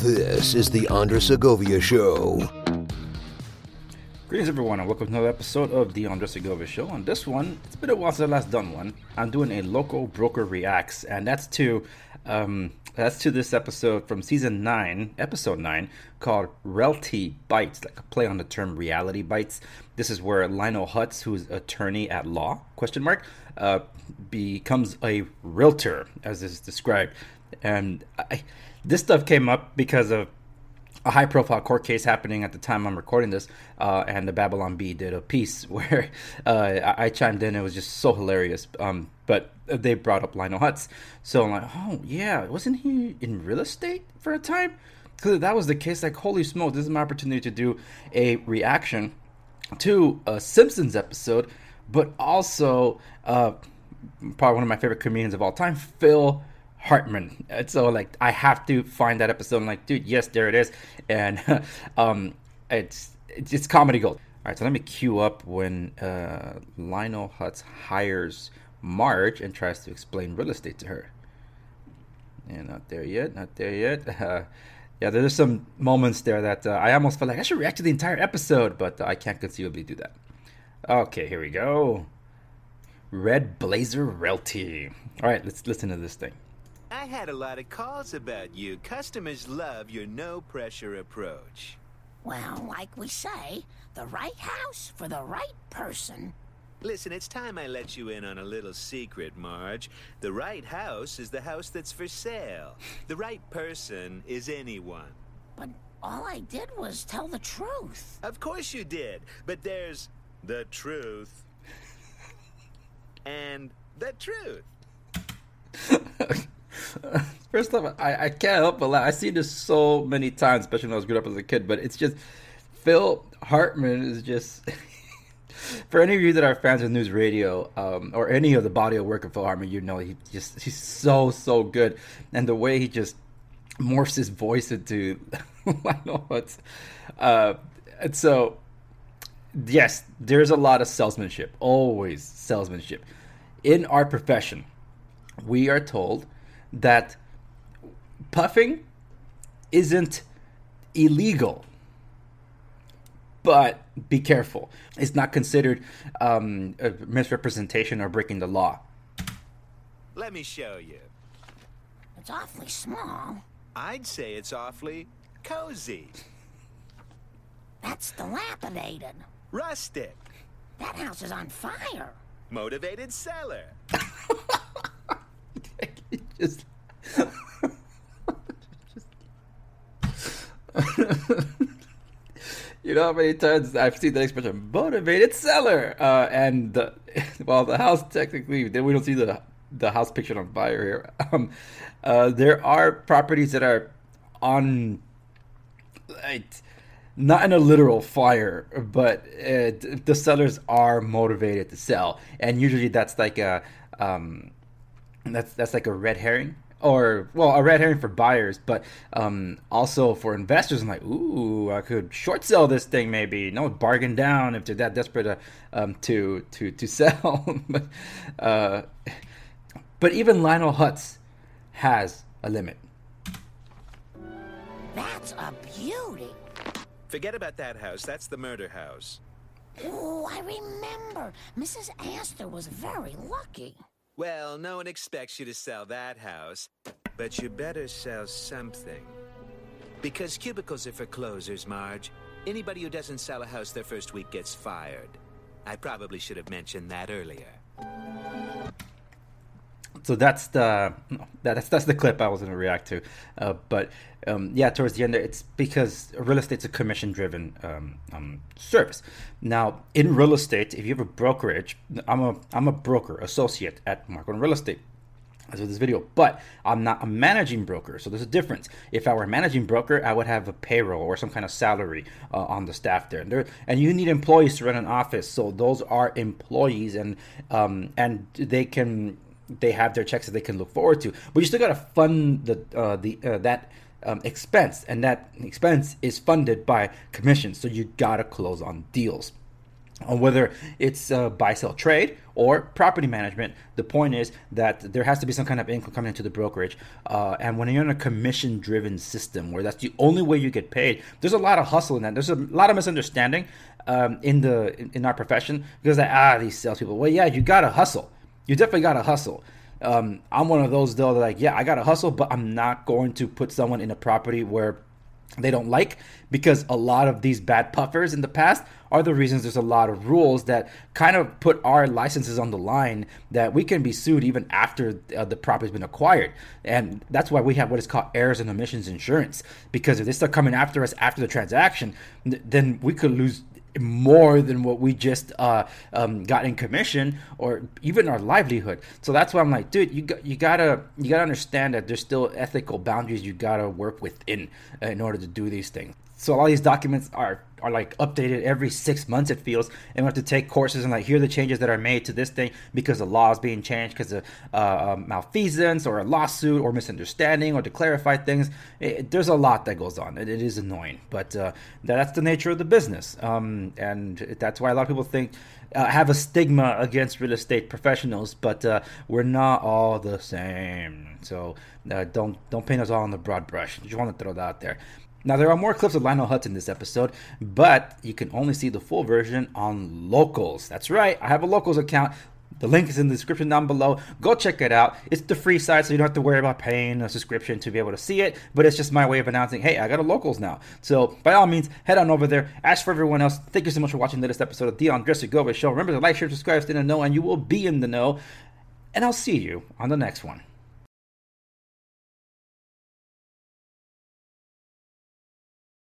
This is the Andres Segovia Show. Greetings, everyone, and welcome to another episode of the Andres Segovia Show. On this one, it's been a while since I last done one. I'm doing a local broker reacts, and that's to um, that's to this episode from season nine, episode nine, called Realty Bites, like a play on the term reality bites. This is where Lionel Hutz, who's attorney at law, question mark, uh, becomes a realtor, as is described. And I, this stuff came up because of a high profile court case happening at the time I'm recording this, uh, and the Babylon Bee did a piece where uh, I, chimed in. It was just so hilarious. Um, but they brought up Lionel Hutz. So I'm like, oh, yeah, wasn't he in real estate for a time? Because that was the case, like, holy smokes, this is my opportunity to do a reaction to a Simpsons episode, but also uh, probably one of my favorite comedians of all time, Phil Hartman. And so like I have to find that episode. I'm like, dude, yes, there it is, and um, it's it's comedy gold. All right, so let me cue up when uh, Lionel Hutz hires Marge and tries to explain real estate to her. And not there yet, not there yet. Uh, yeah, there's some moments there that uh, I almost felt like I should react to the entire episode, but I can't conceivably do that. Okay, here we go. Red Blazer Realty. All right, let's listen to this thing. I had a lot of calls about you. Customers love your no pressure approach. Well, like we say, the right house for the right person. Listen, it's time I let you in on a little secret, Marge. The right house is the house that's for sale. The right person is anyone. But all I did was tell the truth. Of course you did. But there's the truth. and the truth. First off, I, I can't help but laugh. I've seen this so many times, especially when I was growing up as a kid. But it's just Phil Hartman is just. for any of you that are fans of news radio um, or any of the body of work of Phil Hartman, you know he just he's so so good, and the way he just morphs his voice into I know what's, uh, and so yes, there's a lot of salesmanship, always salesmanship in our profession. We are told that puffing isn't illegal, but be careful. It's not considered um, a misrepresentation or breaking the law. Let me show you. It's awfully small. I'd say it's awfully cozy. That's dilapidated. Rustic. That house is on fire. Motivated seller. just, you know how many times I've seen that expression, motivated seller, uh, and the, well, the house technically, then we don't see the the house pictured on fire here. Um, uh, there are properties that are on, like, not in a literal fire, but uh, the sellers are motivated to sell, and usually that's like a um, that's that's like a red herring or well a red herring for buyers but um, also for investors i'm like ooh i could short sell this thing maybe no bargain down if they're that desperate to um, to to to sell but uh, but even lionel hutz has a limit That's a beauty. Forget about that house. That's the murder house. Oh, I remember. Mrs. Astor was very lucky. Well, no one expects you to sell that house, but you better sell something. Because cubicles are for closers, Marge. Anybody who doesn't sell a house their first week gets fired. I probably should have mentioned that earlier. So that's the that's that's the clip I was going to react to, uh, but um, yeah, towards the end, there, it's because real estate's a commission-driven um, um, service. Now, in real estate, if you have a brokerage, I'm a I'm a broker associate at Mark Real Estate. As with this video, but I'm not a managing broker, so there's a difference. If I were a managing broker, I would have a payroll or some kind of salary uh, on the staff there, and, there, and you need employees to run an office, so those are employees, and um, and they can they have their checks that they can look forward to. But you still got to fund the uh, the uh, that um, expense, and that expense is funded by commissions. So you got to close on deals. on whether it's uh, buy sell trade or property management the point is that there has to be some kind of income coming into the brokerage uh, and when you're in a commission driven system where that's the only way you get paid there's a lot of hustle in that there's a lot of misunderstanding um, in the in, our profession because ah these salespeople well yeah you gotta hustle you definitely gotta hustle um, i'm one of those though that like yeah i gotta hustle but i'm not going to put someone in a property where they don't like because a lot of these bad puffers in the past are the reasons there's a lot of rules that kind of put our licenses on the line that we can be sued even after uh, the property's been acquired. And that's why we have what is called errors and omissions insurance because if they start coming after us after the transaction, then we could lose more than what we just uh, um, got in commission or even our livelihood. So that's why I'm like, dude, you got, you gotta you gotta understand that there's still ethical boundaries you gotta work within in order to do these things. So all these documents are are like updated every six months it feels. And we have to take courses and like here are the changes that are made to this thing because the law is being changed because of uh, um, malfeasance or a lawsuit or misunderstanding or to clarify things. It, there's a lot that goes on. It, it is annoying. But uh, that's the nature of the business. Um, and that's why a lot of people think uh, have a stigma against real estate professionals but uh, we're not all the same. So uh, don't don't paint us all on the broad brush. Just want to throw that out there now, there are more clips of Lionel Hutz in this episode, but you can only see the full version on Locals. That's right, I have a Locals account. The link is in the description down below. Go check it out. It's the free site, so you don't have to worry about paying a subscription to be able to see it. But it's just my way of announcing, hey, I got a locals now. So by all means, head on over there. As for everyone else, thank you so much for watching this episode of the Andres Segovia Show. Remember to like, share, subscribe, stay in the know, and you will be in the know. And I'll see you on the next one.